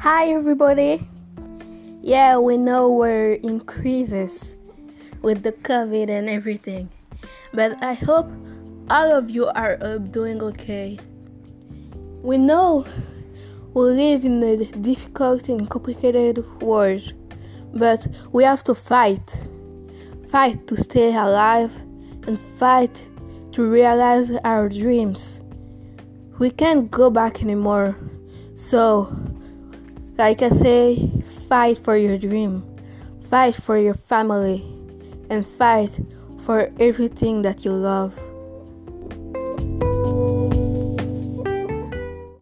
Hi, everybody. Yeah, we know we're increases with the COVID and everything, but I hope all of you are doing okay. We know we live in a difficult and complicated world, but we have to fight. Fight to stay alive and fight to realize our dreams. We can't go back anymore. So, like I say, fight for your dream, fight for your family, and fight for everything that you love.